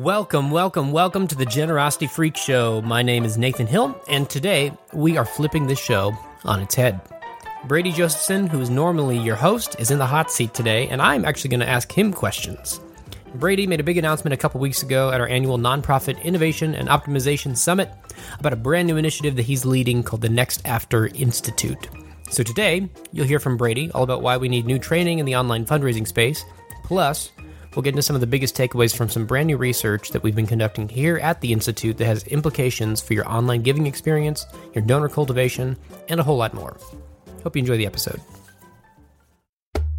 Welcome, welcome, welcome to the Generosity Freak Show. My name is Nathan Hill, and today we are flipping the show on its head. Brady Josephson, who is normally your host, is in the hot seat today, and I'm actually going to ask him questions. Brady made a big announcement a couple weeks ago at our annual Nonprofit Innovation and Optimization Summit about a brand new initiative that he's leading called the NextAfter Institute. So today, you'll hear from Brady all about why we need new training in the online fundraising space. Plus, we'll get into some of the biggest takeaways from some brand new research that we've been conducting here at the Institute that has implications for your online giving experience, your donor cultivation, and a whole lot more. Hope you enjoy the episode.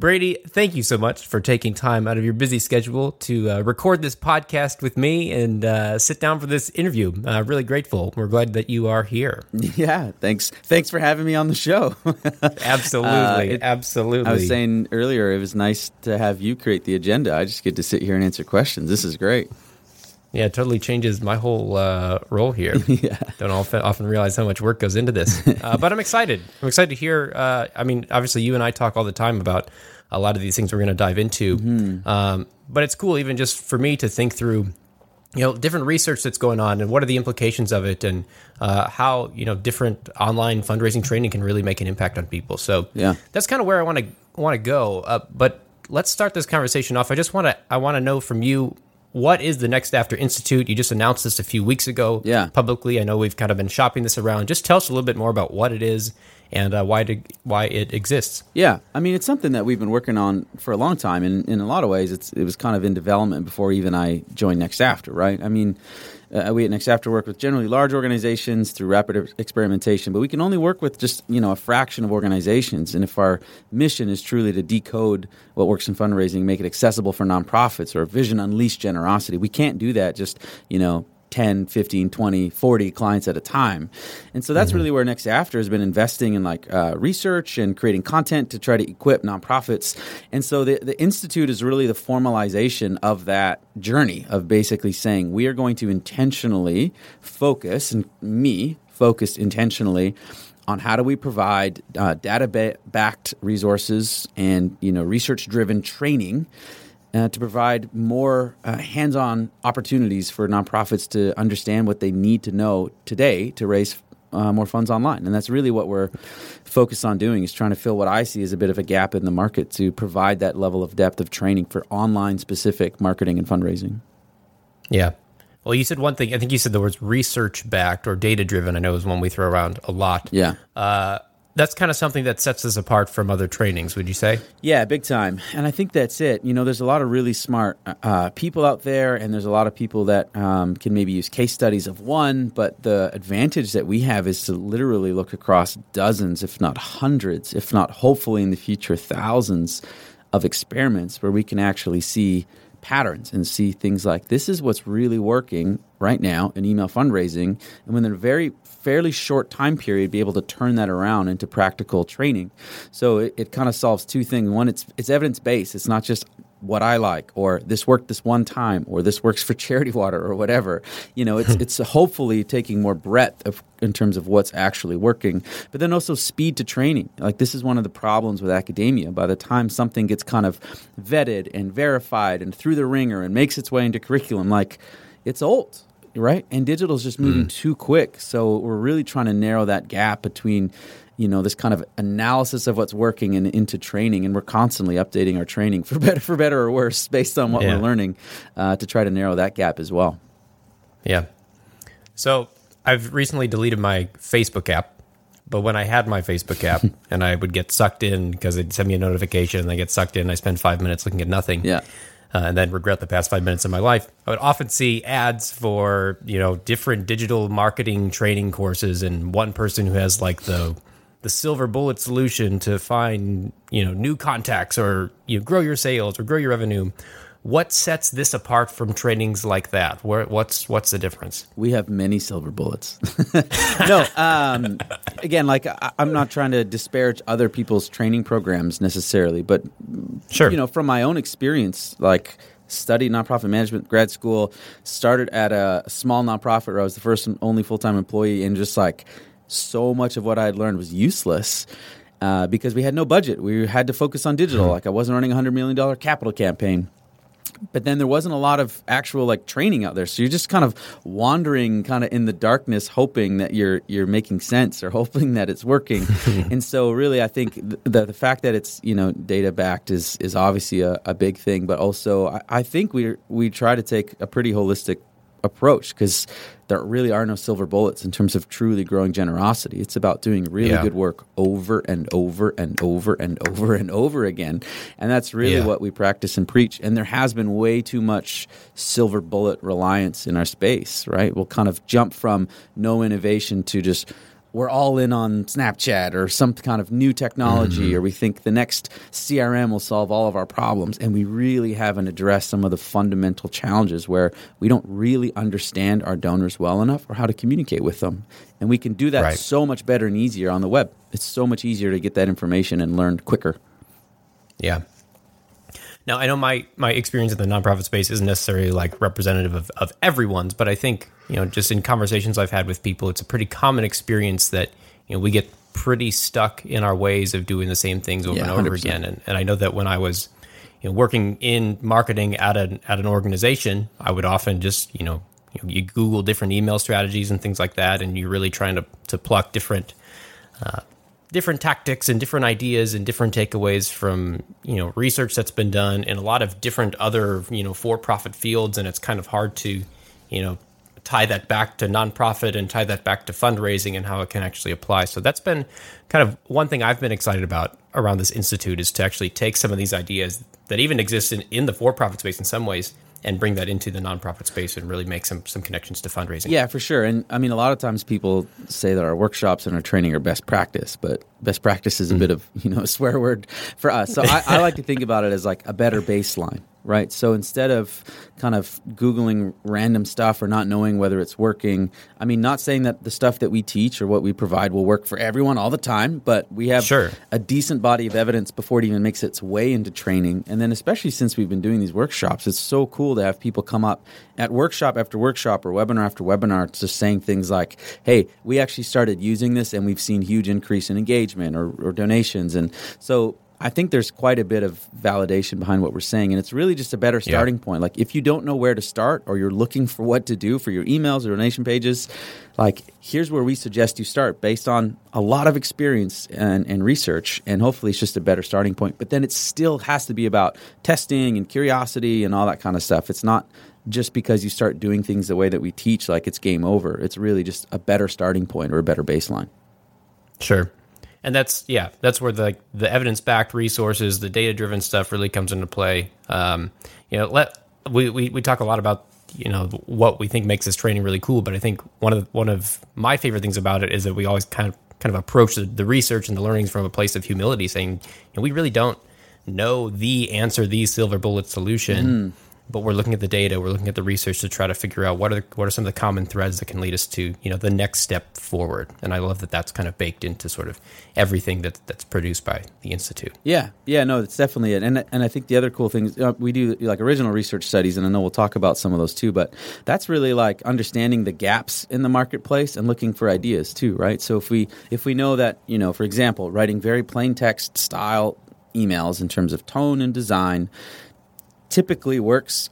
Brady, thank you so much for taking time out of your busy schedule to uh, record this podcast with me and uh, sit down for this interview. Uh, really grateful. We're glad that you are here. Yeah, thanks. Thanks for having me on the show. absolutely, Uh, it- absolutely. I was saying earlier, it was nice to have you create the agenda. I just get to sit here and answer questions. This is great. Yeah, it totally changes my whole uh, role here. Yeah. Don't often, often realize how much work goes into this, uh, but I'm excited. I'm excited to hear. Uh, I mean, obviously, you and I talk all the time about a lot of these things we're going to dive into. Mm-hmm. Um, but it's cool, even just for me to think through, you know, different research that's going on and what are the implications of it, and uh, how you know different online fundraising training can really make an impact on people. So Yeah. that's kind of where I want to want to go. Uh, but let's start this conversation off. I just want to I want to know from you. What is the NextAfter Institute? You just announced this a few weeks ago Yeah. publicly. I know we've kind of been shopping this around. Just tell us a little bit more about what it is and uh, why it, why it exists. Yeah, I mean, it's something that we've been working on for a long time, and in a lot of ways, it's it was kind of in development before even I joined NextAfter, right? I mean, uh, we at NextAfter work with generally large organizations through rapid experimentation, but we can only work with just you know a fraction of organizations, and if our mission is truly to decode what works in fundraising, make it accessible for nonprofits, or vision unleash generosity, we can't do that just you know 10 15 20 40 clients at a time. And so that's really where next after has been investing in like uh, research and creating content to try to equip nonprofits. And so the, the institute is really the formalization of that journey of basically saying we are going to intentionally focus and me focused intentionally on how do we provide uh, data-backed resources and you know research driven training uh, to provide more uh, hands-on opportunities for nonprofits to understand what they need to know today to raise uh, more funds online, and that's really what we're focused on doing is trying to fill what I see as a bit of a gap in the market to provide that level of depth of training for online specific marketing and fundraising. Yeah. Well, you said one thing. I think you said the words research backed or data driven. I know is one we throw around a lot. Yeah. Uh, that's kind of something that sets us apart from other trainings. Would you say? Yeah, big time. And I think that's it. You know, there's a lot of really smart uh, people out there, and there's a lot of people that um, can maybe use case studies of one. But the advantage that we have is to literally look across dozens, if not hundreds, if not hopefully in the future, thousands of experiments where we can actually see patterns and see things like this is what's really working right now in email fundraising and within a very fairly short time period be able to turn that around into practical training so it, it kind of solves two things one it's it's evidence based it's not just what I like, or this worked this one time, or this works for charity water, or whatever. You know, it's hmm. it's hopefully taking more breadth of in terms of what's actually working, but then also speed to training. Like this is one of the problems with academia. By the time something gets kind of vetted and verified and through the ringer and makes its way into curriculum, like it's old right? And digital is just moving too quick. So we're really trying to narrow that gap between, you know, this kind of analysis of what's working and into training. And we're constantly updating our training for better, for better or worse, based on what Yeah. we're learning, uh, to try to narrow that gap as well. Yeah. So I've recently deleted my Facebook app, but when I had my Facebook app and I would get sucked in because it'd send me a notification and I get sucked in, I spend five minutes looking at nothing. Yeah. Uh, and then regret the past five minutes of my life. I would often see ads for you know different digital marketing training courses, and one person who has like the the silver bullet solution to find you know new contacts or you know, grow your sales or grow your revenue what sets this apart from trainings like that? Where what's what's the difference? We have many silver bullets. no, um, again, like I, I'm not trying to disparage other people's training programs necessarily, but Sure. you know, from my own experience, like studied nonprofit management grad school, started at a small nonprofit where I was the first and only full time employee, and just like so much of what I had learned was useless. Uh, because we had no budget, we had to focus on digital. Like I wasn't running a hundred million dollar capital campaign but then there wasn't a lot of actual like training out there. So you're just kind of wandering kind of in the darkness hoping that you're you're making sense or hoping that it's working. And so really i think th- the, the fact that it's you know data backed is is obviously a, a big thing but also I, I think we we try to take a pretty holistic approach because there really are no silver bullets in terms of truly growing generosity. It's about doing really Yeah. good work over and over and over and over and over again. And that's really Yeah. what we practice and preach. And there has been way too much silver bullet reliance in our space, right? We'll kind of jump from no innovation to just we're all in on Snapchat or some kind of new technology, mm-hmm. or we think the next CRM will solve all of our problems. And we really haven't addressed some of the fundamental challenges where we don't really understand our donors well enough or how to communicate with them. And we can do that Right. so much better and easier on the web. It's so much easier to get that information and learn quicker. Yeah. Now I know my my experience in the nonprofit space isn't necessarily like representative of, of everyone's, but I think you know just in conversations I've had with people, it's a pretty common experience that you know we get pretty stuck in our ways of doing the same things over Yeah, and over 100%. again. And, and I know that when I was you know working in marketing at an at an organization, I would often just you know you, know, you Google different email strategies and things like that, and you're really trying to to pluck different uh, different tactics and different ideas and different takeaways from you know research that's been done in a lot of different other you know for-profit fields. And it's kind of hard to you know tie that back to nonprofit and tie that back to fundraising and how it can actually apply. So that's been kind of one thing i've been excited about around this institute is to actually take some of these ideas that even exist in, in the for-profit space in some ways and bring that into the nonprofit space and really make some some connections to fundraising Yeah, for sure. And I mean, a lot of times people say that our workshops and our training are best practice, but best practice is a bit mm. of you know a swear word for us. So I, I like to think about it as like a better baseline, right? So instead of kind of googling random stuff or not knowing whether it's working, I mean, not saying that the stuff that we teach or what we provide will work for everyone all the time, but we have Sure. a decent body of evidence before it even makes its way into training. And then, especially since we've been doing these workshops, it's so cool to have people come up at workshop after workshop or webinar after webinar just saying things like, hey, we actually started using this and we've seen huge increase in engagement or, or donations. And so, I think there's quite a bit of validation behind what we're saying, and it's really just a better starting point. Like, if you don't know where to start, or you're looking for what to do for your emails or donation pages, like here's where we suggest you start based on a lot of experience and, and research, and hopefully it's just a better starting point. But then it still has to be about testing and curiosity and all that kind of stuff. It's not just because you start doing things the way that we teach, like it's game over. It's really just a better starting point or a better baseline. Sure. And that's yeah, that's where the the evidence backed resources, the data driven stuff really comes into play. Um, you know, let we, we we talk a lot about you know what we think makes this training really cool, but I think one of one of my favorite things about it is that we always kind of kind of approach the, the research and the learnings from a place of humility, saying you know, we really don't know the answer, the silver bullet solution. But we're looking at the data, we're looking at the research to try to figure out what are the, what are some of the common threads that can lead us to you know the next step forward. And I love that that's kind of baked into sort of everything that that's produced by the institute. Yeah, yeah, no, it's definitely it. And and I think the other cool thing is uh, we do like original research studies, and I know we'll talk about some of those too. But that's really like understanding the gaps in the marketplace and looking for ideas too, right? So if we if we know that you know, for example, writing very plain text style emails in terms of tone and design typically works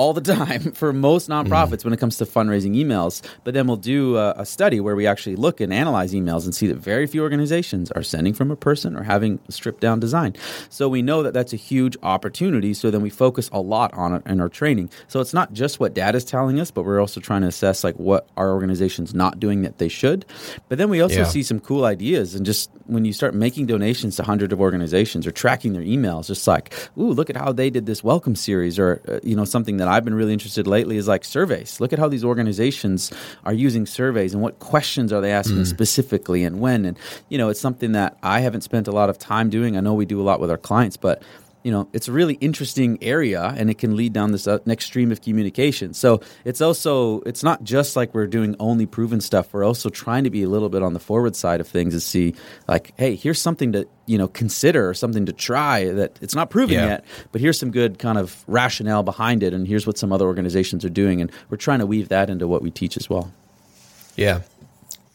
all the time for most nonprofits mm. when it comes to fundraising emails. But then we'll do a, a study where we actually look and analyze emails and see that very few organizations are sending from a person or having a stripped down design. So we know that that's a huge opportunity. So then we focus a lot on it in our training. So it's not just what data is telling us, but we're also trying to assess like what our organization's not doing that they should. But then we also Yeah. see some cool ideas and just when you start making donations to hundreds of organizations or tracking their emails, just like, ooh, look at how they did this welcome series, or uh, you know, something that I've been really interested lately is like surveys. Look at how these organizations are using surveys and what questions are they asking specifically and when. And you know, it's something that I haven't spent a lot of time doing. I know we do a lot with our clients, but you know, it's a really interesting area and it can lead down this uh, next stream of communication. So it's also, it's not just like we're doing only proven stuff. We're also trying to be a little bit on the forward side of things to see like, hey, here's something to, you know, consider or something to try that it's not proven Yeah. yet, but here's some good kind of rationale behind it. And here's what some other organizations are doing. And we're trying to weave that into what we teach as well. Yeah.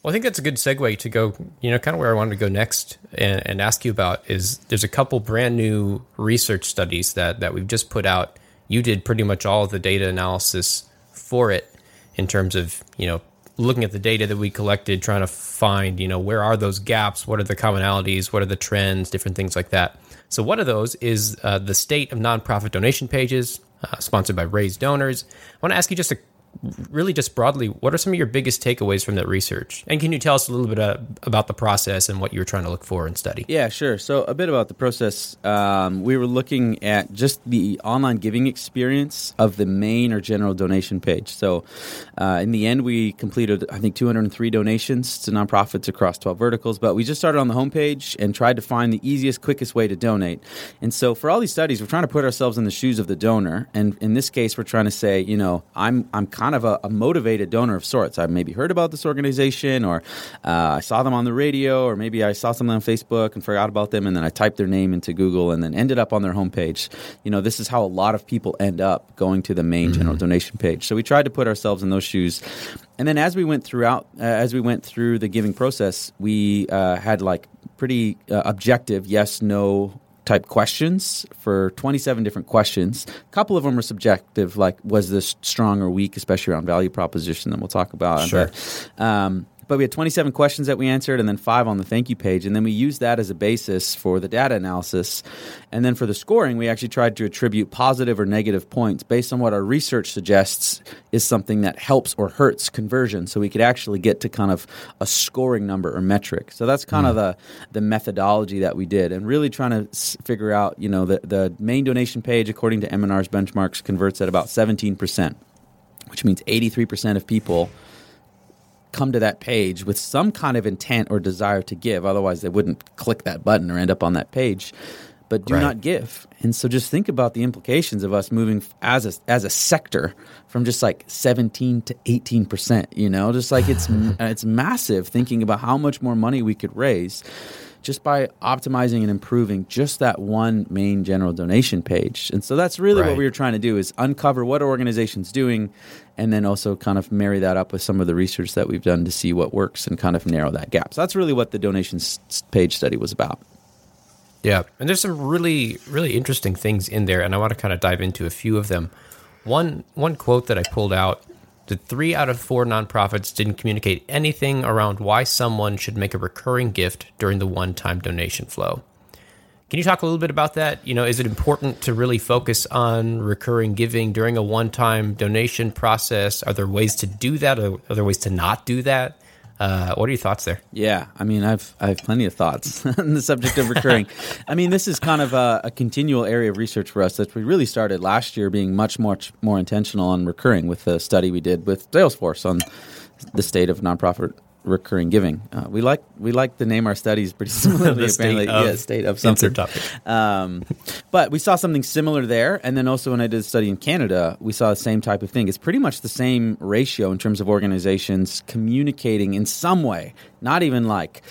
Well, I think that's a good segue to go, you know, kind of where I wanted to go next and, and ask you about is there's a couple brand new research studies that, that we've just put out. You did pretty much all of the data analysis for it in terms of, you know, looking at the data that we collected, trying to find, you know, where are those gaps? What are the commonalities? What are the trends? Different things like that. So, one of those is uh, the state of nonprofit donation pages, uh, sponsored by RaiseDonors. I want to ask you just a really just broadly, what are some of your biggest takeaways from that research? And can you tell us a little bit uh, about the process and what you were trying to look for and study? Yeah, sure. So a bit about the process. Um, we were looking at just the online giving experience of the main or general donation page. So uh, in the end, we completed, I think, 203 donations to nonprofits across 12 verticals. But we just started on the homepage and tried to find the easiest, quickest way to donate. And so for all these studies, we're trying to put ourselves in the shoes of the donor. And in this case, we're trying to say, you know, I'm I'm kind of a, a motivated donor of sorts. I've maybe heard about this organization, or uh, I saw them on the radio, or maybe I saw something on Facebook and forgot about them, and then I typed their name into Google and then ended up on their homepage. You know, this is how a lot of people end up going to the main general donation page. So we tried to put ourselves in those shoes. And then as we went throughout, uh, as we went through the giving process, we uh, had like pretty uh, objective yes, no type questions for 27 different questions. A couple of them are subjective, like was this strong or weak, especially around value proposition that we'll talk about. Sure. But, um, but we had 27 questions that we answered and then five on the thank you page. And then we used that as a basis for the data analysis. And then for the scoring, we actually tried to attribute positive or negative points based on what our research suggests is something that helps or hurts conversion. So we could actually get to kind of a scoring number or metric. So that's kind of mm. the, the methodology that we did and really trying to s- figure out, you know, the, the main donation page, according to M&R's benchmarks, converts at about 17%, which means 83% of people come to that page with some kind of intent or desire to give. Otherwise, they wouldn't click that button or end up on that page. But do Right. not give. And so, just think about the implications of us moving as a as a sector from just like seventeen to eighteen percent. You know, just like it's it's massive. Thinking about how much more money we could raise just by optimizing and improving just that one main general donation page. And so that's really Right. what we were trying to do is uncover what our organization's doing and then also kind of marry that up with some of the research that we've done to see what works and kind of narrow that gap. So that's really what the donations page study was about. Yeah, and there's some really really interesting things in there, and I want to kind of dive into a few of them. One one quote that I pulled out: that three out of four nonprofits didn't communicate anything around why someone should make a recurring gift during the one-time donation flow. Can you talk a little bit about that? You know, is it important to really focus on recurring giving during a one-time donation process? Are there ways to do that? Are there ways to not do that? Uh, what are your thoughts there? Yeah, I mean, I've I have plenty of thoughts on the subject of recurring. I mean, this is kind of a, a continual area of research for us that we really started last year, being much much more intentional on recurring with the study we did with Salesforce on the state of nonprofit recurring giving. Uh, we like we like to name our studies pretty similarly. The state of yeah, state of something. topic. Um, but we saw something similar there, and then also when I did a study in Canada, we saw the same type of thing. It's pretty much the same ratio in terms of organizations communicating in some way, not even like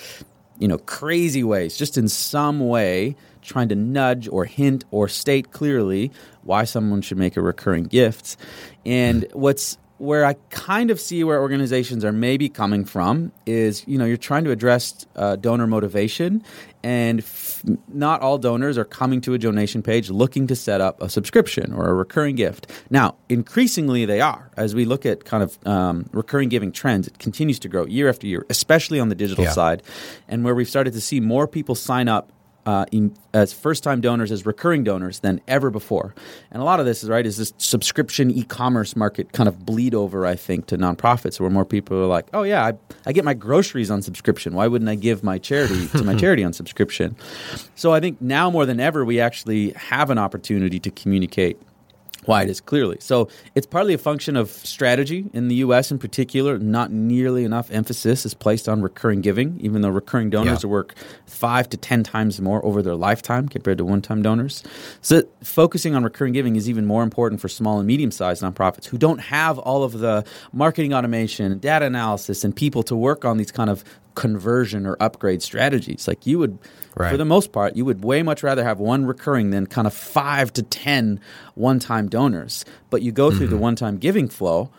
you know crazy ways, just in some way trying to nudge or hint or state clearly why someone should make a recurring gift. And what's where I kind of see where organizations are maybe coming from is, you know, you're trying to address uh, donor motivation, and f- not all donors are coming to a donation page looking to set up a subscription or a recurring gift. Now, increasingly they are. As we look at kind of um, recurring giving trends, it continues to grow year after year, especially on the digital Yeah. side, and where we've started to see more people sign up uh, in, as first-time donors, as recurring donors than ever before. And a lot of this is right is this subscription e-commerce market kind of bleed over, I think, to nonprofits, where more people are like, "Oh yeah, I, I get my groceries on subscription. Why wouldn't I give my charity to my charity on subscription?" So I think now more than ever, we actually have an opportunity to communicate why it is clearly. So it's partly a function of strategy in the U.S. in particular. Not nearly enough emphasis is placed on recurring giving, even though recurring donors Yeah. work five to ten times more over their lifetime compared to one-time donors. So focusing on recurring giving is even more important for small and medium-sized nonprofits who don't have all of the marketing automation, data analysis, and people to work on these kind of conversion or upgrade strategies. Like you would, for the most part, you would way much rather have one recurring than kind of five to ten one-time donors. But you go through the mm-hmm. one-time giving flow,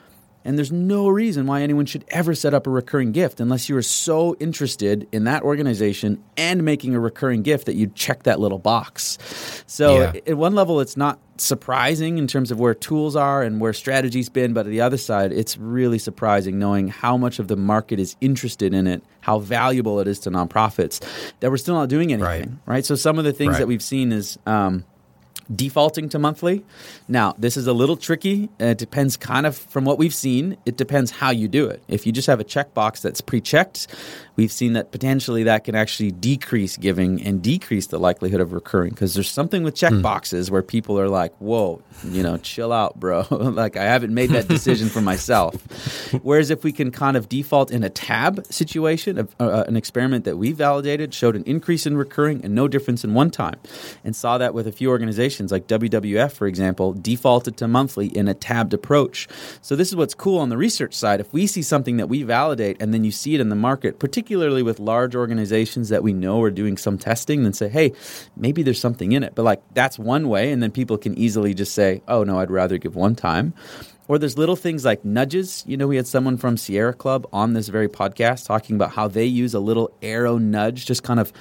and there's no reason why anyone should ever set up a recurring gift unless you are so interested in that organization and making a recurring gift that you check that little box. So Yeah. at one level, it's not surprising in terms of where tools are and where strategy's been, but at the other side, it's really surprising knowing how much of the market is interested in it, how valuable it is to nonprofits, that we're still not doing anything. Right. So some of the things Right. that we've seen is. Um, defaulting to monthly. Now, this is a little tricky. Uh, It depends kind of from what we've seen, it depends how you do it. If you just have a checkbox that's pre-checked, we've seen that potentially that can actually decrease giving and decrease the likelihood of recurring because there's something with checkboxes where people are like, "Whoa, you know, chill out, bro. like I haven't made that decision for myself." Whereas if we can kind of default in a tab situation, of, uh, an experiment that we validated showed an increase in recurring and no difference in one time, and saw that with a few organizations like WWF, for example, defaulted to monthly in a tabbed approach. So this is what's cool on the research side. If we see something that we validate and then you see it in the market, particularly with large organizations that we know are doing some testing, then say, hey, maybe there's something in it. But like that's one way, and then people can easily just say, oh no, I'd rather give one time. Or there's little things like nudges. You know, we had someone from Sierra Club on this very podcast talking about how they use a little arrow nudge, just kind of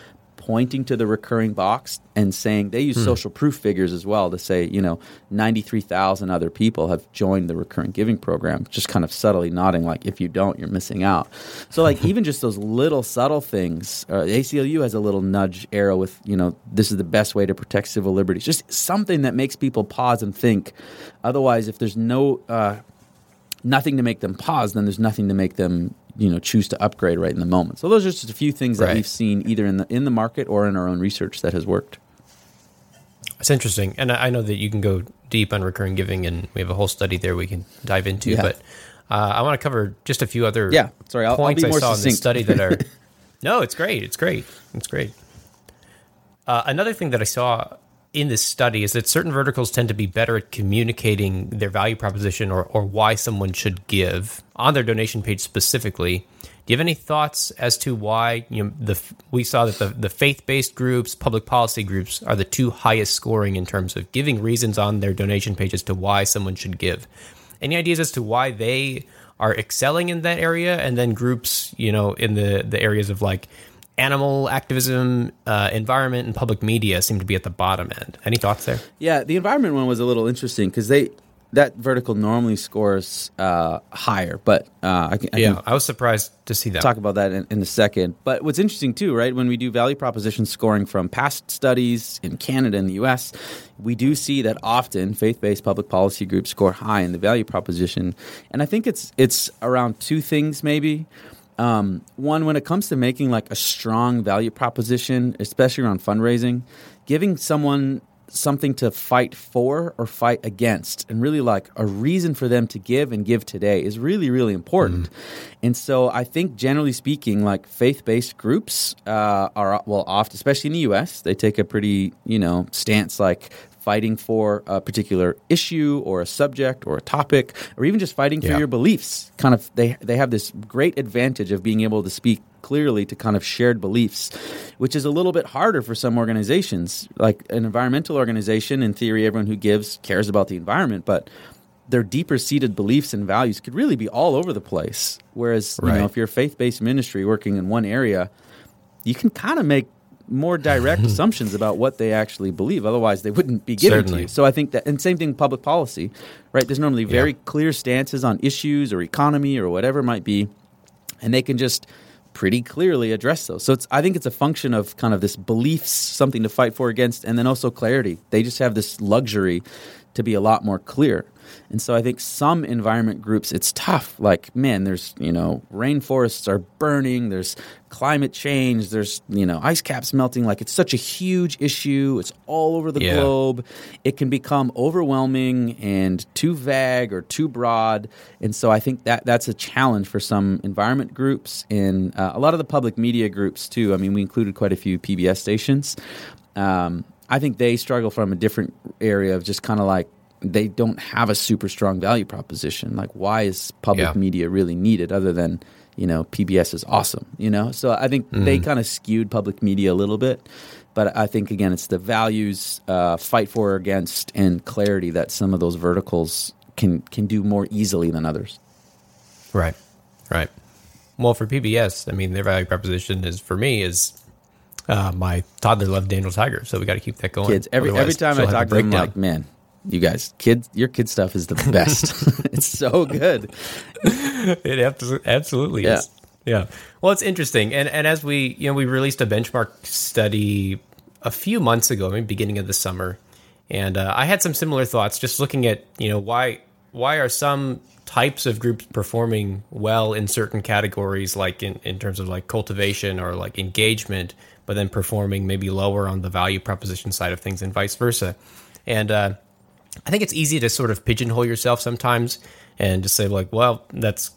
pointing to the recurring box and saying they use social proof figures as well to say, you know, 93,000 other people have joined the recurring giving program, just kind of subtly nodding like, if you don't, you're missing out. So, like, even just those little subtle things, uh, the ACLU has a little nudge arrow with, you know, this is the best way to protect civil liberties, just something that makes people pause and think. Otherwise, if there's no, uh, nothing to make them pause, then there's nothing to make them you know choose to upgrade right in the moment. So those are just a few things that Right. we've seen either in the in the market or in our own research that has worked. That's interesting, and I know that you can go deep on recurring giving, and we have a whole study there we can dive into. Yeah. But uh, I want to cover just a few other Yeah, sorry, I'll- I'll points be more I saw in the study that are. no, it's great. It's great. It's great. Uh, another thing that I saw in this study is that certain verticals tend to be better at communicating their value proposition or, or why someone should give on their donation page specifically. Do you have any thoughts as to why you know the we saw that the, the faith based groups, public policy groups are the two highest scoring in terms of giving reasons on their donation pages to why someone should give. Any ideas as to why they are excelling in that area, and then groups you know in the the areas of like animal activism, uh, environment, and public media seem to be at the bottom end. Any thoughts there? Yeah, the environment one was a little interesting because they that vertical normally scores uh, higher, but uh, I can, I Yeah, I was surprised to see that. talk about that in, in a second. But what's interesting too, right? When we do value proposition scoring from past studies in Canada and the U.S., we do see that often faith-based public policy groups score high in the value proposition, and I think it's it's around two things maybe. Um, one, when it comes to making like a strong value proposition, especially around fundraising, giving someone something to fight for or fight against, and really like a reason for them to give and give today is really, really important. And so I think generally speaking, like faith based groups uh, are, well, oft, especially in the US, they take a pretty, you know, stance like fighting for a particular issue or a subject or a topic or even just fighting for Yeah. your beliefs. Kind of they they have this great advantage of being able to speak clearly to kind of shared beliefs which is a little bit harder for some organizations. Like an environmental organization in theory everyone who gives cares about the environment but their deeper seated beliefs and values could really be all over the place. Whereas you know if you're a faith-based ministry working in one area you can kind of make more direct assumptions about what they actually believe. Otherwise, they wouldn't be giving to you. So I think that, and same thing, public policy, right? There's normally very Yeah. clear stances on issues or economy or whatever it might be, and they can just pretty clearly address those. So it's, I think it's a function of kind of this beliefs, something to fight for against, and then also clarity. They just have this luxury to be a lot more clear. And so I think some environment groups, it's tough. Like, man, there's, you know, rainforests are burning, there's climate change, there's, you know, ice caps melting. Like, it's such a huge issue. It's all over the Yeah. globe. It can become overwhelming and too vague or too broad. And so I think that that's a challenge for some environment groups and uh, a lot of the public media groups, too. I mean, we included quite a few PBS stations. Um, I think they struggle from a different area of just kind of like, they don't have a super strong value proposition. Like, why is public Yeah. media really needed other than, you know, PBS is awesome, you know? So I think they kind of skewed public media a little bit. But I think, again, it's the values, uh, fight for or against, and clarity that some of those verticals can, can do more easily than others. Right. Right. Well, for PBS, I mean, their value proposition is for me is uh, my toddler loved Daniel Tiger, so we got to keep that going. Kids, every, every time I she'll have a talk to them, like, man, you guys, kids, your kid stuff is the best. it's so good. it absolutely Yeah. is. Yeah. Well, it's interesting, and and as we you know we released a benchmark study a few months ago, maybe beginning of the summer, and uh, I had some similar thoughts. Just looking at you know why why are some types of groups performing well in certain categories, like in in terms of like cultivation or like engagement, but then performing maybe lower on the value proposition side of things, and vice versa, and. uh I think it's easy to sort of pigeonhole yourself sometimes and just say like, well, that's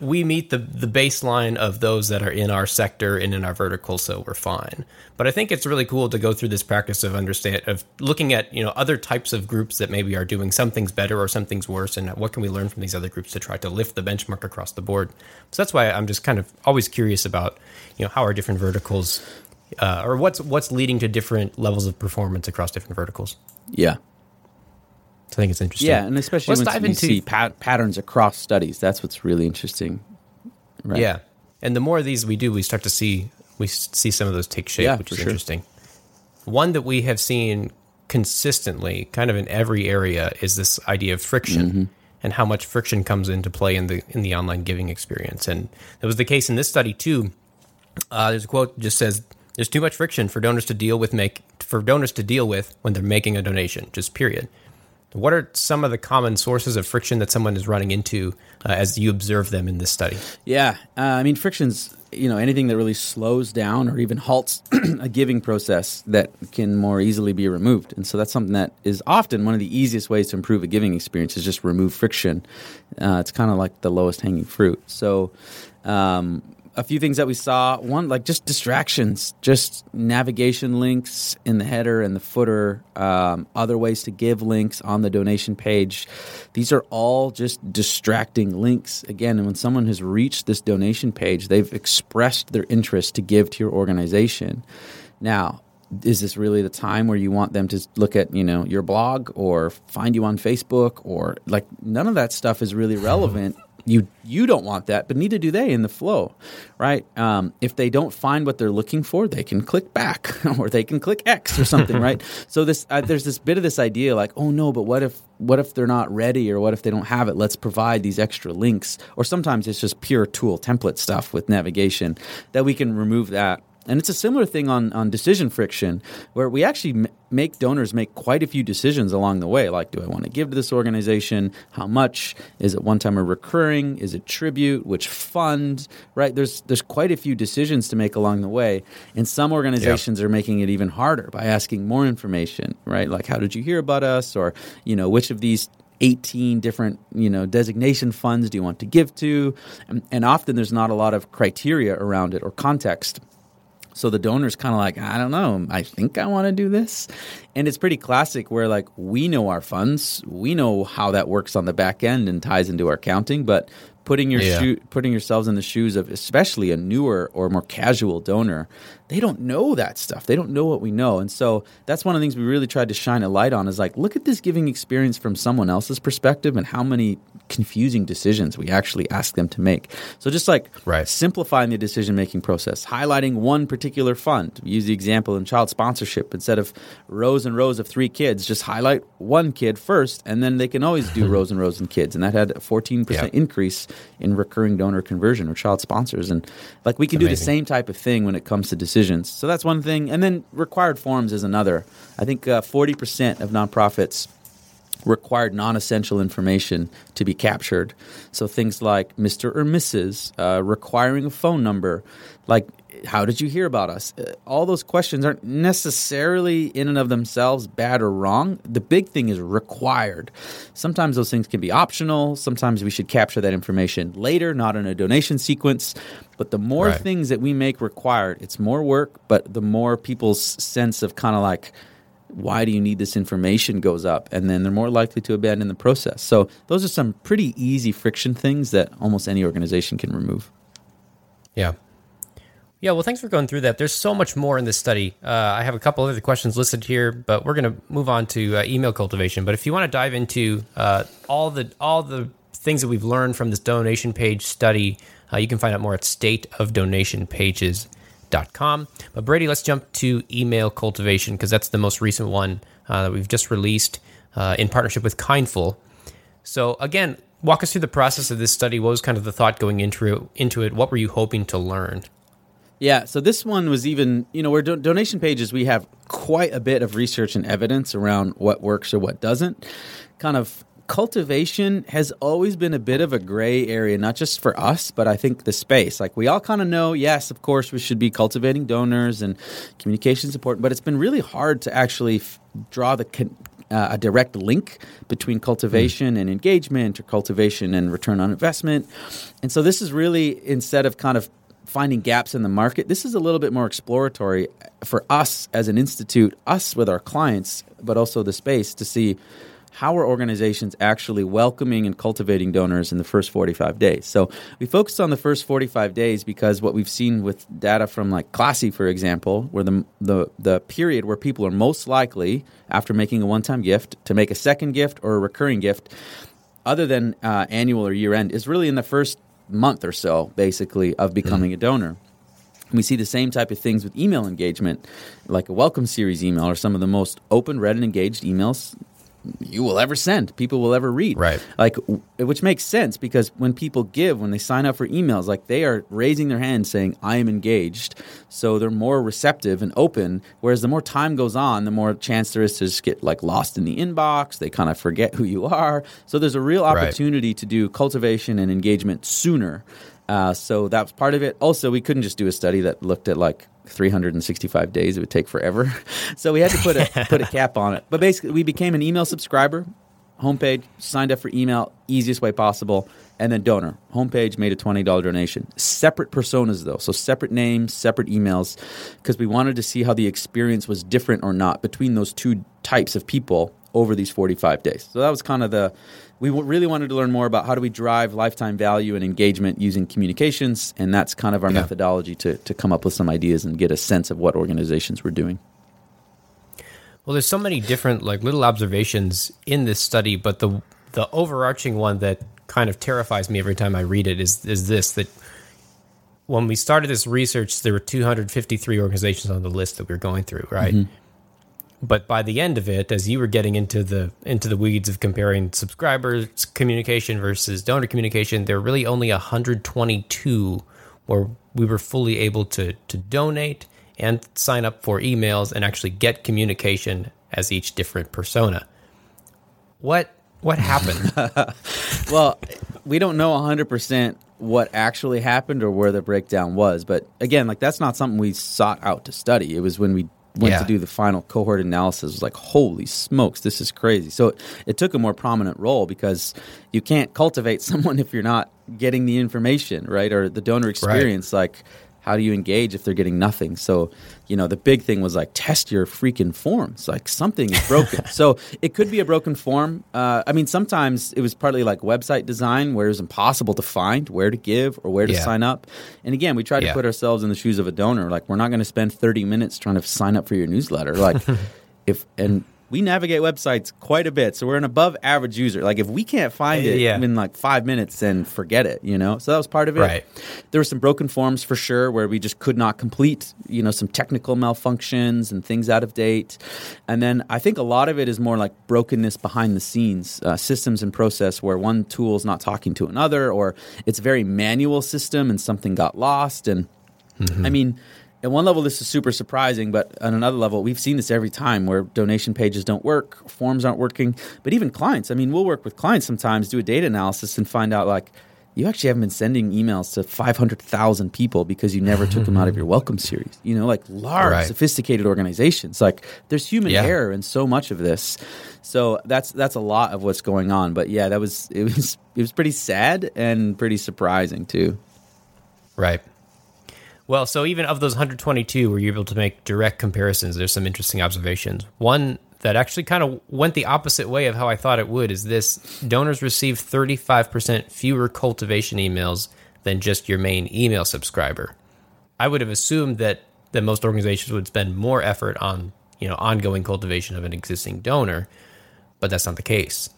we meet the the baseline of those that are in our sector and in our vertical, so we're fine. But I think it's really cool to go through this practice of understand of looking at you know other types of groups that maybe are doing some things better or some things worse, and what can we learn from these other groups to try to lift the benchmark across the board. So that's why I'm just kind of always curious about you know how are different verticals. Uh, or what's what's leading to different levels of performance across different verticals? Yeah. So I think it's interesting. Yeah, and especially Let's when dive you into see pat- patterns across studies. That's what's really interesting. Right. Yeah, and the more of these we do, we start to see we see some of those take shape, Yeah, which is sure. interesting. One that we have seen consistently, kind of in every area, is this idea of friction Mm-hmm. and how much friction comes into play in the in the online giving experience. And it was the case in this study too. Uh, there's a quote that just says, "There's too much friction for donors to deal with make for donors to deal with when they're making a donation." Just period. What are some of the common sources of friction that someone is running into uh, as you observe them in this study? Yeah, uh, I mean, friction's you know anything that really slows down or even halts a giving process that can more easily be removed, and so that's something that is often one of the easiest ways to improve a giving experience is just remove friction. Uh, it's kind of like the lowest hanging fruit. So. Um, a few things that we saw. One like just distractions just navigation links in the header and the footer um, other ways to give links on the donation page. These are all just distracting links. Again and when someone has reached this donation page they've expressed their interest to give to your organization. Now is this really the time where you want them to look at you know your blog or find you on facebook or like none of that stuff is really relevant you you don't want that, but neither do they in the flow, right? Um, if they don't find what they're looking for, they can click back or they can click X or something, right? So this uh, there's this bit of this idea like, oh no, but what if what if they're not ready or what if they don't have it? Let's provide these extra links, or sometimes it's just pure tool template stuff with navigation that we can remove that. And it's a similar thing on, on decision friction, where we actually m- make donors make quite a few decisions along the way. Like, do I want to give to this organization? How much? Is it one time or recurring? Is it tribute? Which fund? Right? There's there's quite a few decisions to make along the way. And some organizations are making it even harder by asking more information. Right? Like, how did you hear about us? Or you know, which of these 18 different you know designation funds do you want to give to and, and often there's not a lot of criteria around it or context so the donor's kind of like, I don't know, I think I want to do this. And it's pretty classic where like we know our funds, we know how that works on the back end and ties into our accounting, but putting your Yeah. shoe, putting yourselves in the shoes of especially a newer or more casual donor, they don't know that stuff. They don't know what we know. And so that's one of the things we really tried to shine a light on is like look at this giving experience from someone else's perspective and how many confusing decisions we actually ask them to make. So just like Right. simplifying the decision making process, highlighting one particular fund. Use the example in child sponsorship. Instead of rows and rows of three kids, just highlight one kid first, and then they can always do rows and rows and kids. And that had a 14% Yeah. increase in recurring donor conversion or child sponsors. And like we can do the same type of thing when it comes to decisions. So that's one thing. And then required forms is another. I think uh, 40% of nonprofits required non-essential information to be captured. So things like Mr. or Mrs. Uh, requiring a phone number, like how did you hear about us? Uh, all those questions aren't necessarily in and of themselves bad or wrong. The big thing is required. Sometimes those things can be optional. Sometimes we should capture that information later, not in a donation sequence. But the more Right. things that we make required, it's more work, but the more people's sense of kind of like, why do you need this information goes up and then they're more likely to abandon the process so those are some pretty easy friction things that almost any organization can remove Yeah. Yeah, well, thanks for going through that. There's so much more in this study. Uh, I have a couple other questions listed here, but we're going to move on to uh, email cultivation. But if you want to dive into uh, all the all the things that we've learned from this donation page study, uh, you can find out more at stateofdonationpages.com. But Brady, let's jump to email cultivation because that's the most recent one uh, that we've just released uh, in partnership with Kindful. So again, walk us through the process of this study. What was kind of the thought going into into it? What were you hoping to learn? Yeah, so this one was even, you know, where do- donation pages, we have quite a bit of research and evidence around what works or what doesn't. Kind of cultivation has always been a bit of a gray area, not just for us, but I think the space. Like we all kind of know, yes, of course, we should be cultivating donors and communication support, but it's been really hard to actually f- draw the con- uh, a direct link between cultivation and engagement or cultivation and return on investment. And so this is really instead of kind of finding gaps in the market, this is a little bit more exploratory for us as an institute, us with our clients, but also the space to see how are organizations actually welcoming and cultivating donors in the first 45 days. So we focused on the first 45 days because what we've seen with data from like Classy, for example, where the, the, the period where people are most likely, after making a one-time gift, to make a second gift or a recurring gift, other than uh, annual or year end, is really in the first month or so, basically, of mm-hmm. becoming a donor. We see the same type of things with email engagement, like a welcome series email or some of the most open, read, and engaged emails you will ever send, people will ever read. Right. Like, which makes sense because when people give, when they sign up for emails, like they are raising their hand saying, I am engaged. So they're more receptive and open. Whereas the more time goes on, the more chance there is to just get like lost in the inbox. They kind of forget who you are. So there's a real Right. opportunity to do cultivation and engagement sooner. Uh, so that was part of it. Also, we couldn't just do a study that looked at like 365 days. It would take forever. so we had to put a put a cap on it. But basically, we became an email subscriber. Homepage, signed up for email, easiest way possible, and then donor. Homepage made a twenty dollar donation. Separate personas though, so separate names, separate emails, because we wanted to see how the experience was different or not between those two types of people over these forty five days. So that was kind of the we really wanted to learn more about how do we drive lifetime value and engagement using communications, and that's kind of our Yeah. methodology to to come up with some ideas and get a sense of what organizations were doing. Well, there's so many different like little observations in this study, but the the overarching one that kind of terrifies me every time I read it is is this that when we started this research, there were 253 organizations on the list that we were going through, right? Mm-hmm. But by the end of it, as you were getting into the into the weeds of comparing subscribers communication versus donor communication, there were really only 122 where we were fully able to to donate and sign up for emails and actually get communication as each different persona. What what happened? well, we don't know 100% what actually happened or where the breakdown was. But again, like that's not something we sought out to study. It was when we went Yeah. to do the final cohort analysis, was like, holy smokes, this is crazy. So it, it took a more prominent role because you can't cultivate someone if you're not getting the information, right? Or the donor experience. Like, how do you engage if they're getting nothing? So, you know, the big thing was like test your freaking forms. Like something is broken. so it could be a broken form. Uh, I mean, sometimes it was partly like website design where it was impossible to find where to give or where to Yeah. sign up. And again, we try to put ourselves in the shoes of a donor. Like we're not going to spend 30 minutes trying to sign up for your newsletter. Like if, and we navigate websites quite a bit. So we're an above average user. Like if we can't find it Yeah. in like five minutes, then forget it, you know? So that was part of it. Right. There were some broken forms for sure where we just could not complete, you know, some technical malfunctions and things out of date. And then I think a lot of it is more like brokenness behind the scenes, uh, systems and process where one tool is not talking to another or it's a very manual system and something got lost. And I mean, at one level, this is super surprising, but on another level, we've seen this every time where donation pages don't work, forms aren't working. But even clients, I mean, we'll work with clients sometimes, do a data analysis, and find out like you actually haven't been sending emails to 500,000 people because you never took them out of your welcome series. You know, like large, Right. sophisticated organizations. Like there's human Yeah. error in so much of this. So that's that's a lot of what's going on. But yeah, that was it was it was pretty sad and pretty surprising too. Right. Well, so even of those 122, were you able to make direct comparisons? There's some interesting observations. One that actually kind of went the opposite way of how I thought it would is this donors receive 35% fewer cultivation emails than just your main email subscriber. I would have assumed that that most organizations would spend more effort on, you know, ongoing cultivation of an existing donor, but that's not the case.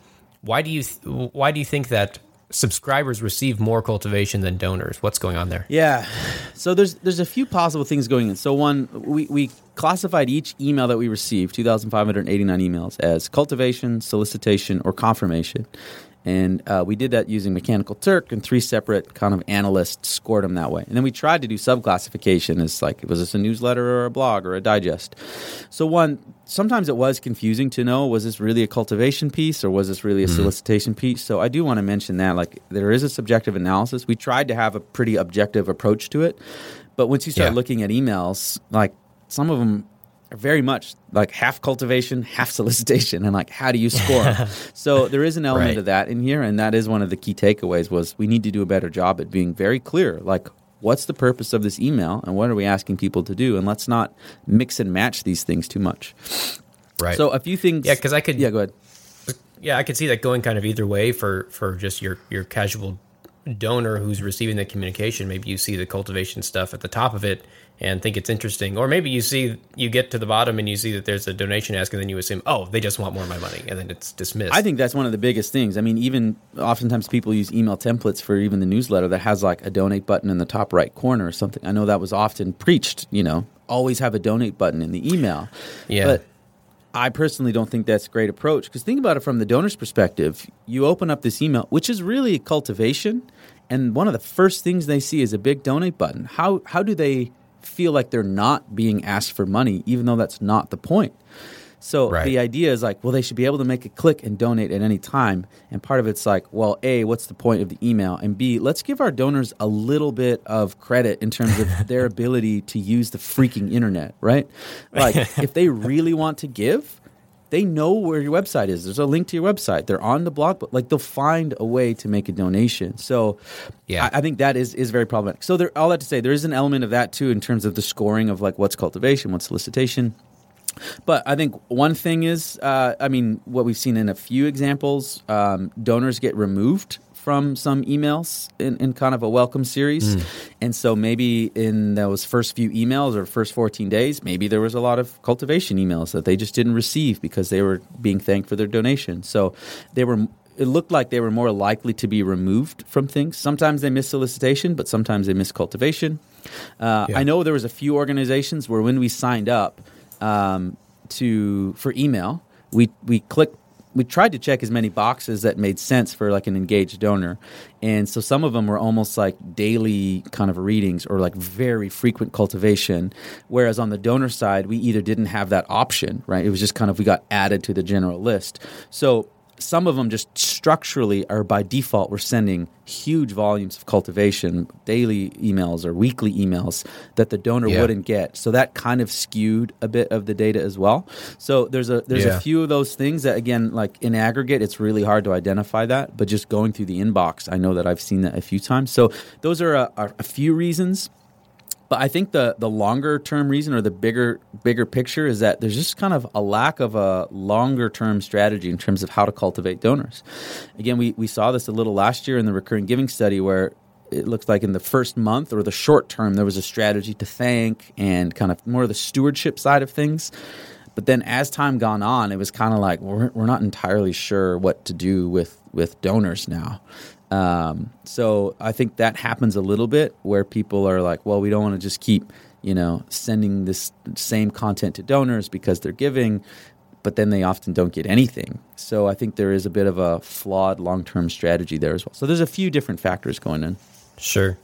Why do you th- why do you think that subscribers receive more cultivation than donors? What's going on there? Yeah. So there's there's a few possible things going in. So one, we, we classified each email that we received, 2,589 emails, as cultivation, solicitation, or confirmation. And uh, we did that using Mechanical Turk, and three separate kind of analysts scored them that way. And then we tried to do subclassification as like, was this a newsletter or a blog or a digest? So one, sometimes it was confusing to know was this really a cultivation piece or was this really a solicitation piece? So I do want to mention that like there is a subjective analysis. We tried to have a pretty objective approach to it, but once you start Yeah. looking at emails, like some of them very much like half cultivation, half solicitation, and like how do you score? so there is an element Right. of that in here, and that is one of the key takeaways. Was we need to do a better job at being very clear, like. What's the purpose of this email, and what are we asking people to do? And let's not mix and match these things too much. Right. So a few things. Yeah, because I could- Yeah, go ahead. yeah, I could see that going kind of either way for for just your your casual donor who's receiving the communication. Maybe you see the cultivation stuff at the top of it and think it's interesting, or maybe you see you get to the bottom and you see that there's a donation ask, and then you assume, oh, they just want more of my money, and then it's dismissed. I think that's one of the biggest things. I mean, even oftentimes people use email templates for even the newsletter that has like a donate button in the top right corner or something. I know that was often preached, you know, always have a donate button in the email. Yeah. But I personally don't think that's a great approach because think about it from the donor's perspective. You open up this email, which is really a cultivation, and one of the first things they see is a big donate button. How how do they feel like they're not being asked for money, even though that's not the point? So Right. the idea is like, well, they should be able to make a click and donate at any time. And part of it's like, well, A, what's the point of the email? And B, let's give our donors a little bit of credit in terms of their ability to use the freaking internet, right? Like, if they really want to give, they know where your website is. There's a link to your website. They're on the blog, but like they'll find a way to make a donation. So, Yeah. I, I think that is is very problematic. So, there, all that to say, there is an element of that too in terms of the scoring of like what's cultivation, what's solicitation. But I think one thing is, uh, I mean, what we've seen in a few examples, um, donors get removed from some emails in, in kind of a welcome series. And so maybe in those first few emails or first 14 days, maybe there was a lot of cultivation emails that they just didn't receive because they were being thanked for their donation. So they were. It looked like they were more likely to be removed from things. Sometimes they miss solicitation, but sometimes they miss cultivation. Uh, Yeah. I know there was a few organizations where when we signed up, um, to for email. We we clicked. We tried to check as many boxes that made sense for like an engaged donor, and so some of them were almost like daily kind of readings or like very frequent cultivation. Whereas on the donor side, we either didn't have that option, right? It was just kind of we got added to the general list. So some of them just structurally are by default we're sending huge volumes of cultivation daily emails or weekly emails that the donor Yeah. wouldn't get so that kind of skewed a bit of the data as well so there's a there's Yeah. a few of those things that again like in aggregate it's really hard to identify that but just going through the inbox i know that i've seen that a few times so those are a, are a few reasons but I think the the longer term reason or the bigger bigger picture is that there's just kind of a lack of a longer term strategy in terms of how to cultivate donors. Again, we, we saw this a little last year in the recurring giving study where it looks like in the first month or the short term there was a strategy to thank and kind of more of the stewardship side of things. But then as time gone on, it was kind of like we're, we're not entirely sure what to do with, with donors now. Um, so I think that happens a little bit where people are like, well, we don't want to just keep, you know, sending this same content to donors because they're giving, but then they often don't get anything. So I think there is a bit of a flawed long term strategy there as well. So there's a few different factors going in. Sure.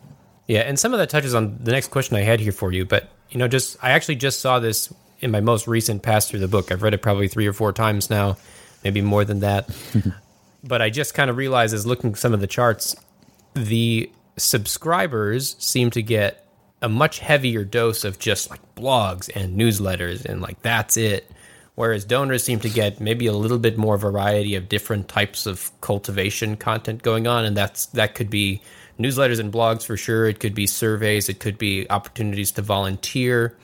Yeah, and some of that touches on the next question I had here for you. But You know, just I actually just saw this in my most recent pass through the book. I've read it probably three or four times now, maybe more than that. but I just kind of realized as looking at some of the charts, the subscribers seem to get a much heavier dose of just like blogs and newsletters and like that's it. Whereas donors seem to get maybe a little bit more variety of different types of cultivation content going on, and that's that could be newsletters and blogs for sure. It could be surveys. It could be opportunities to volunteer.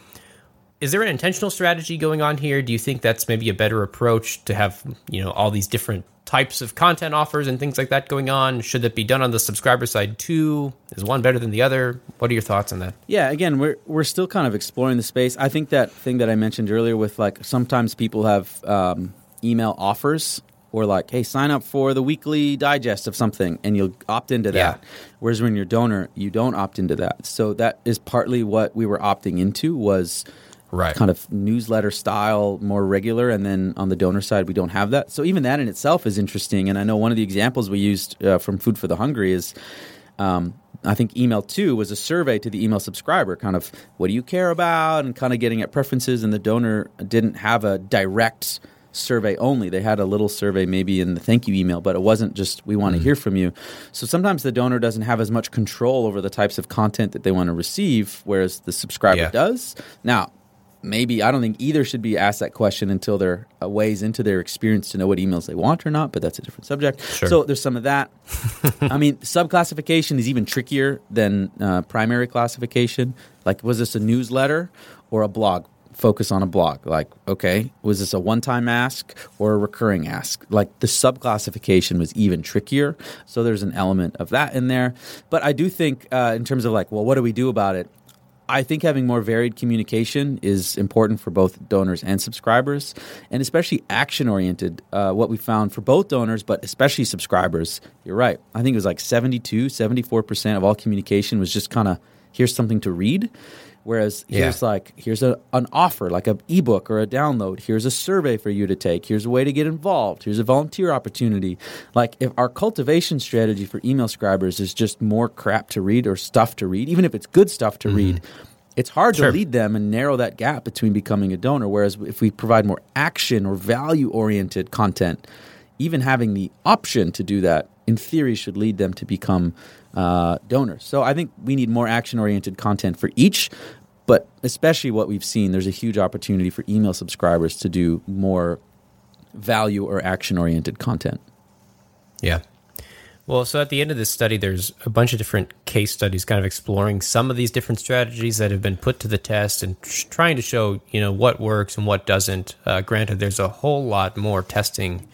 Is there an intentional strategy going on here? Do you think that's maybe a better approach to have you know all these different types of content offers and things like that going on? Should that be done on the subscriber side too? Is one better than the other? What are your thoughts on that? Yeah, again, we're we're still kind of exploring the space. I think that thing that I mentioned earlier with like sometimes people have um, email offers or like, hey, sign up for the weekly digest of something, and you'll opt into that. Yeah. Whereas when you're donor, you don't opt into that. So that is partly what we were opting into was Right. kind of newsletter style, more regular, and then on the donor side, we don't have that. So even that in itself is interesting. And I know one of the examples we used uh, from Food for the Hungry is. Um, I think email two was a survey to the email subscriber, kind of what do you care about, and kind of getting at preferences. And the donor didn't have a direct survey only. They had a little survey maybe in the thank you email, but it wasn't just we want to hear from you. So sometimes the donor doesn't have as much control over the types of content that they want to receive, whereas the subscriber Yeah. does. Now, maybe I don't think either should be asked that question until they're a ways into their experience to know what emails they want or not, but that's a different subject. Sure. So there's some of that. I mean, subclassification is even trickier than uh, primary classification. Like, was this a newsletter or a blog? Focus on a blog. Like, okay, was this a one time ask or a recurring ask? Like, the subclassification was even trickier. So there's an element of that in there. But I do think, uh, in terms of like, well, what do we do about it? I think having more varied communication is important for both donors and subscribers, and especially action oriented. Uh, what we found for both donors, but especially subscribers, you're right. I think it was like 72, 74% of all communication was just kind of here's something to read. Whereas Yeah. here's like here's a, an offer like an ebook or a download. Here's a survey for you to take. Here's a way to get involved. Here's a volunteer opportunity. Like if our cultivation strategy for email scribers is just more crap to read or stuff to read, even if it's good stuff to read, it's hard Sure. to lead them and narrow that gap between becoming a donor. Whereas if we provide more action or value oriented content, even having the option to do that, in theory, should lead them to become uh, donors. So I think we need more action oriented content for each, but especially what we've seen, there's a huge opportunity for email subscribers to do more value or action oriented content. Yeah. Well, so at the end of this study, there's a bunch of different case studies kind of exploring some of these different strategies that have been put to the test and tr- trying to show, you know, what works and what doesn't. Uh, granted, there's a whole lot more testing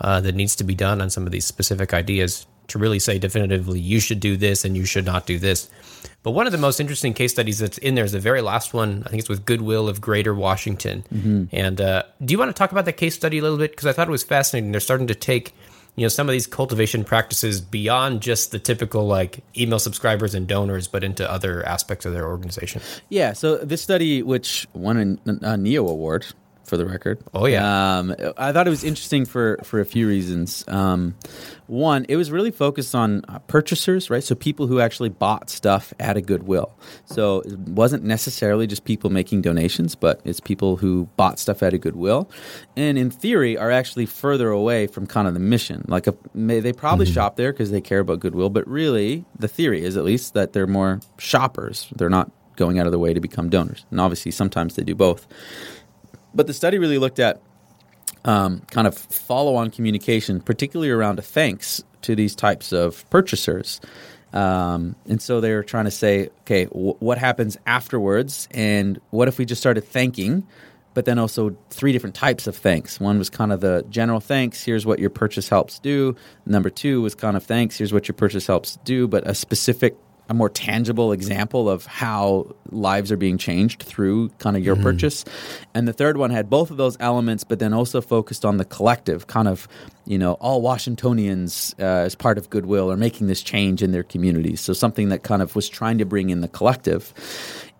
uh, that needs to be done on some of these specific ideas to really say definitively, you should do this and you should not do this. But one of the most interesting case studies that's in there is the very last one. I think it's with Goodwill of Greater Washington. And uh, do you want to talk about that case study a little bit? Because I thought it was fascinating. They're starting to take you know some of these cultivation practices beyond just the typical like email subscribers and donors, but into other aspects of their organization. Yeah, so this study, which won a, a NEO award for the record. Oh, yeah. um, I thought it was interesting for for a few reasons. Um, one, it was really focused on uh, purchasers, right? So people who actually bought stuff at a Goodwill. So it wasn't necessarily just people making donations, but it's people who bought stuff at a Goodwill, and in theory are actually further away from kind of the mission. Like a, may, they probably shop there because they care about Goodwill, but really the theory is at least that they're more shoppers. They're not going out of their way to become donors, and obviously sometimes they do both. But the study really looked at um, kind of follow on communication, particularly around a thanks to these types of purchasers. Um, and so they were trying to say, okay, w- what happens afterwards? And what if we just started thanking, but then also three different types of thanks? One was kind of the general thanks, here's what your purchase helps do. Number two was kind of thanks, here's what your purchase helps do, but a specific a more tangible example of how lives are being changed through kind of your purchase. And the third one had both of those elements, but then also focused on the collective, kind of, you know, all Washingtonians uh, as part of Goodwill are making this change in their communities. So something that kind of was trying to bring in the collective.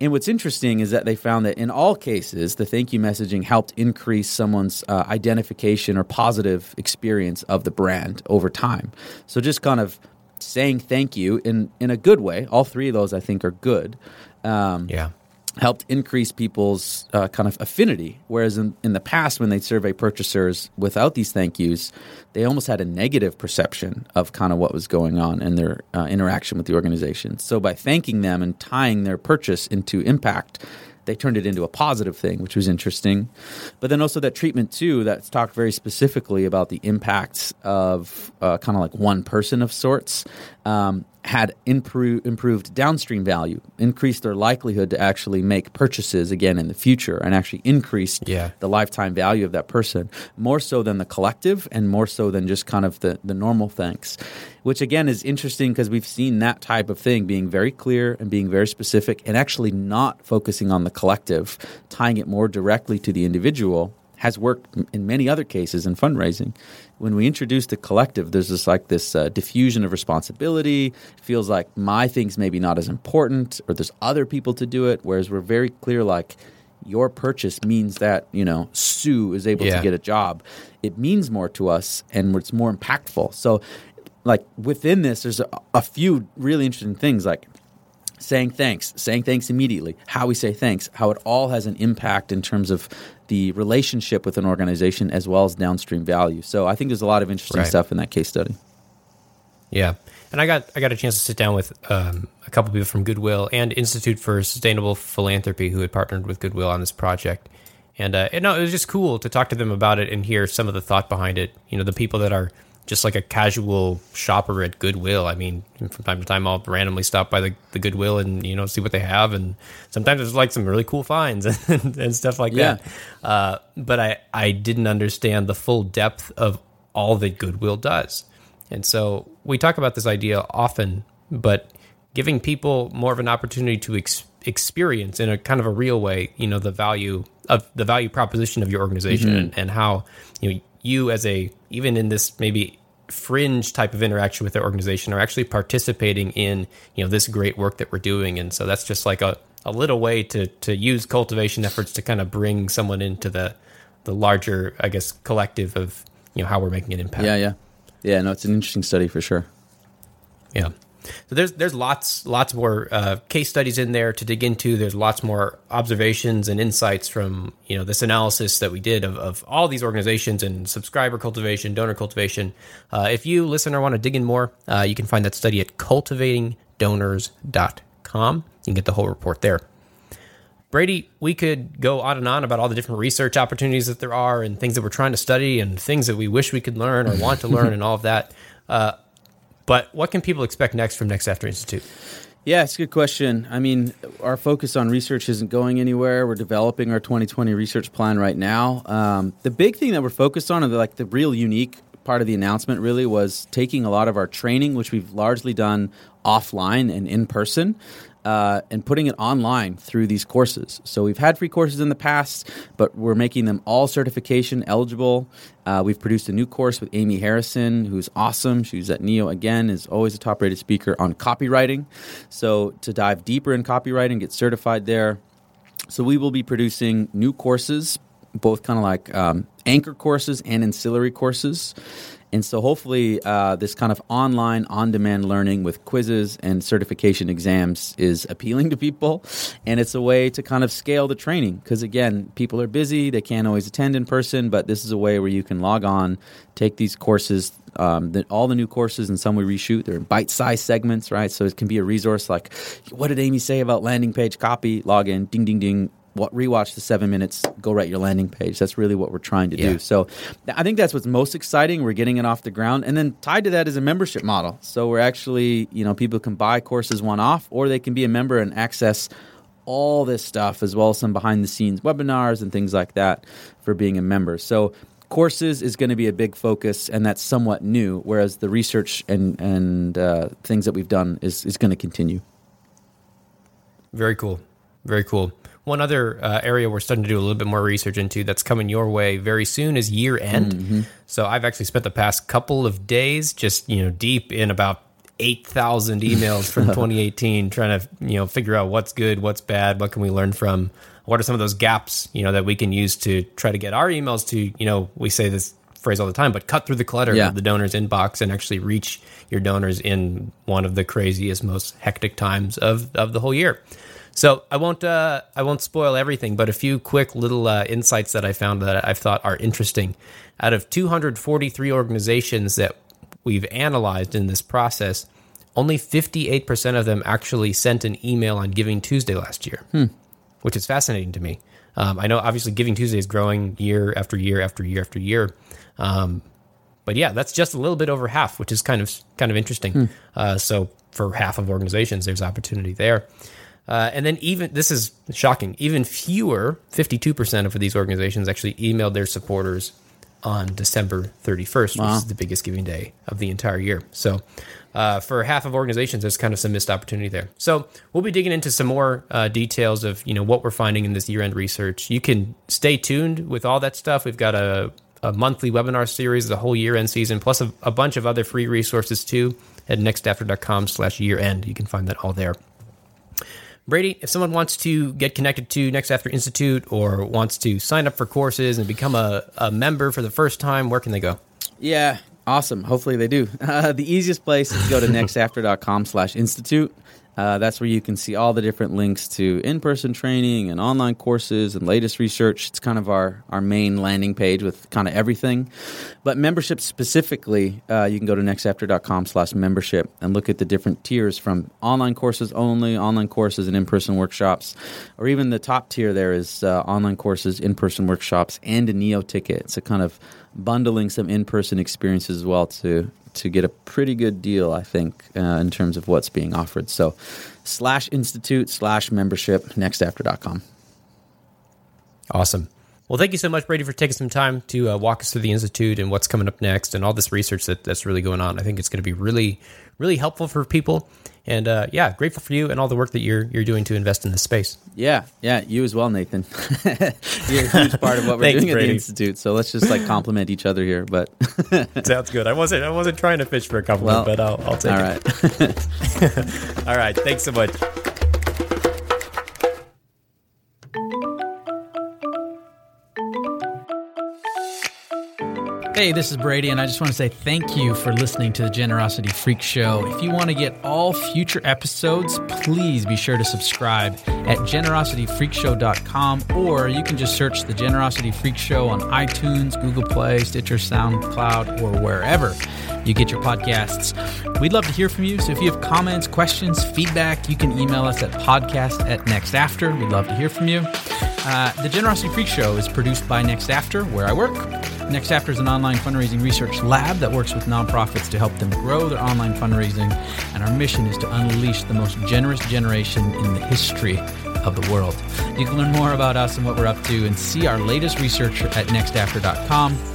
And what's interesting is that they found that in all cases, the thank you messaging helped increase someone's uh, identification or positive experience of the brand over time. So just kind of saying thank you in in a good way. All three of those I think are good. Um, Yeah. helped increase people's uh, kind of affinity. Whereas in, in the past, when they survey purchasers without these thank yous, they almost had a negative perception of kind of what was going on in their uh, interaction with the organization. So by thanking them and tying their purchase into impact, they turned it into a positive thing, which was interesting. But then also that treatment too, that's talked very specifically about the impacts of uh, kind of like one person of sorts. Um, had improved, improved downstream value, increased their likelihood to actually make purchases again in the future, and actually increased Yeah. the lifetime value of that person more so than the collective and more so than just kind of the, the normal thanks, which again is interesting because we've seen that type of thing being very clear and being very specific and actually not focusing on the collective, tying it more directly to the individual has worked in many other cases in fundraising. When we introduce the collective, there's this like this uh, diffusion of responsibility. It feels like my thing's maybe not as important, or there's other people to do it. Whereas we're very clear, like your purchase means that you know Sue is able Yeah. to get a job. It means more to us, and it's more impactful. So, like within this, there's a, a few really interesting things, like saying thanks, saying thanks immediately, how we say thanks, how it all has an impact in terms of the relationship with an organization as well as downstream value. So I think there's a lot of interesting Right. stuff in that case study. Yeah, and I got I got a chance to sit down with um, a couple people from Goodwill and Institute for Sustainable Philanthropy who had partnered with Goodwill on this project, and uh, and no, it was just cool to talk to them about it and hear some of the thought behind it. You know, the people that are just like a casual shopper at Goodwill. I mean, from time to time, I'll randomly stop by the, the Goodwill and you know see what they have, and sometimes there's like some really cool finds and, and stuff like Yeah. that. Uh, but I I didn't understand the full depth of all that Goodwill does. And so we talk about this idea often, but giving people more of an opportunity to ex- experience in a kind of a real way, you know, the value of the value proposition of your organization and, and how, you know, you as a, even in this maybe fringe type of interaction with the organization are actually participating in, you know, this great work that we're doing. And so that's just like a, a little way to, to use cultivation efforts to kind of bring someone into the, the larger, I guess, collective of, you know, how we're making an impact. Yeah, yeah. Yeah, no, it's an interesting study for sure. Yeah. So there's there's lots lots more uh, case studies in there to dig into. There's lots more observations and insights from you know this analysis that we did of, of all these organizations and subscriber cultivation, donor cultivation. Uh, if you listener want to dig in more, uh, you can find that study at cultivatingdonors.com. You can get the whole report there. Brady, we could go on and on about all the different research opportunities that there are and things that we're trying to study and things that we wish we could learn or want to learn and all of that. Uh, but what can people expect next from NextAfter Institute? Yeah, it's a good question. I mean, our focus on research isn't going anywhere. We're developing our 2020 research plan right now. Um, the big thing that we're focused on, and the, like the real unique part of the announcement, really was taking a lot of our training, which we've largely done offline and in person, uh, and putting it online through these courses. So we've had free courses in the past, but we're making them all certification eligible. Uh, we've produced a new course with Amy Harrison, who's awesome. She's at NEO again, is always a top rated speaker on copywriting. So to dive deeper in copywriting, get certified there. So we will be producing new courses, both kind of like um, anchor courses and ancillary courses. And so hopefully, uh, this kind of online, on demand learning with quizzes and certification exams is appealing to people. And it's a way to kind of scale the training because, again, people are busy, they can't always attend in person, but this is a way where you can log on, take these courses. Um, the, all the new courses and some we reshoot. They're bite-sized segments, right? So it can be a resource like, what did Amy say about landing page copy? Log in, ding, ding, ding rewatch the seven minutes go write your landing page. That's really what we're trying to Yeah. do so i think that's what's most exciting. We're getting it off the ground. And then tied to that is a membership model. So we're actually you know people can buy courses one off or they can be a member and access all this stuff as well as some behind the scenes webinars and things like that for being a member. So courses is going to be a big focus and that's somewhat new whereas the research and and uh, things that we've done is is going to continue. Very cool. Very cool. One other uh, area we're starting to do a little bit more research into that's coming your way very soon is year end. So I've actually spent the past couple of days just you know deep in about eight thousand emails from 2018, trying to you know figure out what's good, what's bad, what can we learn from, what are some of those gaps you know that we can use to try to get our emails to you know we say this phrase all the time, but cut through the clutter Yeah. of the donor's inbox and actually reach your donors in one of the craziest, most hectic times of of the whole year. So I won't uh, I won't spoil everything, but a few quick little uh, insights that I found that I've thought are interesting. Out of 243 organizations that we've analyzed in this process, only 58% of them actually sent an email on Giving Tuesday last year, which is fascinating to me. Um, I know obviously Giving Tuesday is growing year after year after year after year. Um, but yeah, that's just a little bit over half, which is kind of kind of interesting. Uh, so for half of organizations, there's opportunity there. Uh, and then even this is shocking. Even fewer, fifty-two percent of these organizations actually emailed their supporters on December thirty-first, which is the biggest giving day of the entire year. So. Uh, for half of organizations, there's kind of some missed opportunity there. So we'll be digging into some more uh, details of you know what we're finding in this year-end research. You can stay tuned with all that stuff. We've got a a monthly webinar series, the whole year end season, plus a, a bunch of other free resources too at nextafter.com slash year end. You can find that all there. Brady, if someone wants to get connected to NextAfter Institute or wants to sign up for courses and become a, a member for the first time, where can they go? Yeah, awesome. Hopefully they do. Uh, the easiest place is to go to nextafter.com slash institute. Uh, that's where you can see all the different links to in-person training and online courses and latest research. It's kind of our, our main landing page with kind of everything. But membership specifically, uh, you can go to nextafter.com slash membership and look at the different tiers from online courses only, online courses and in-person workshops, or even the top tier there is uh, online courses, in-person workshops, and a Neo ticket. A kind of bundling some in-person experiences as well to to get a pretty good deal, I think, uh, in terms of what's being offered. So, slash institute slash membership nextafter.com. Awesome. Well, thank you so much, Brady, for taking some time to uh, walk us through the Institute and what's coming up next and all this research that, that's really going on. I think it's going to be really, really helpful for people. And uh, yeah, grateful for you and all the work that you're you're doing to invest in this space. Yeah, yeah, you as well, Nathan. You're a huge part of what we're Thanks, doing at the institute. So let's just like compliment each other here. But Sounds good. I wasn't I wasn't trying to fish for a compliment, Well, but I'll, I'll take all it. right. All right. Thanks so much. Hey, this is Brady, and I just want to say thank you for listening to the Generosity Freak Show. If you want to get all future episodes, please be sure to subscribe at generosityfreakshow.com, or you can just search the Generosity Freak Show on iTunes, Google Play, Stitcher, SoundCloud, or wherever you get your podcasts. We'd love to hear from you, so if you have comments, questions, feedback, you can email us at podcast at next after. We'd love to hear from you. Uh, the Generosity Freak Show is produced by NextAfter, where I work. NextAfter is an online fundraising research lab that works with nonprofits to help them grow their online fundraising. And our mission is to unleash the most generous generation in the history of the world. You can learn more about us and what we're up to and see our latest research at nextafter.com.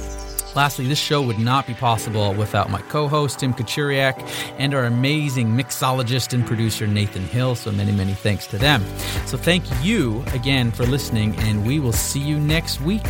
Lastly, this show would not be possible without my co host, Tim Kachuriak, and our amazing mixologist and producer, Nathan Hill. So many, many thanks to them. So thank you again for listening, and we will see you next week.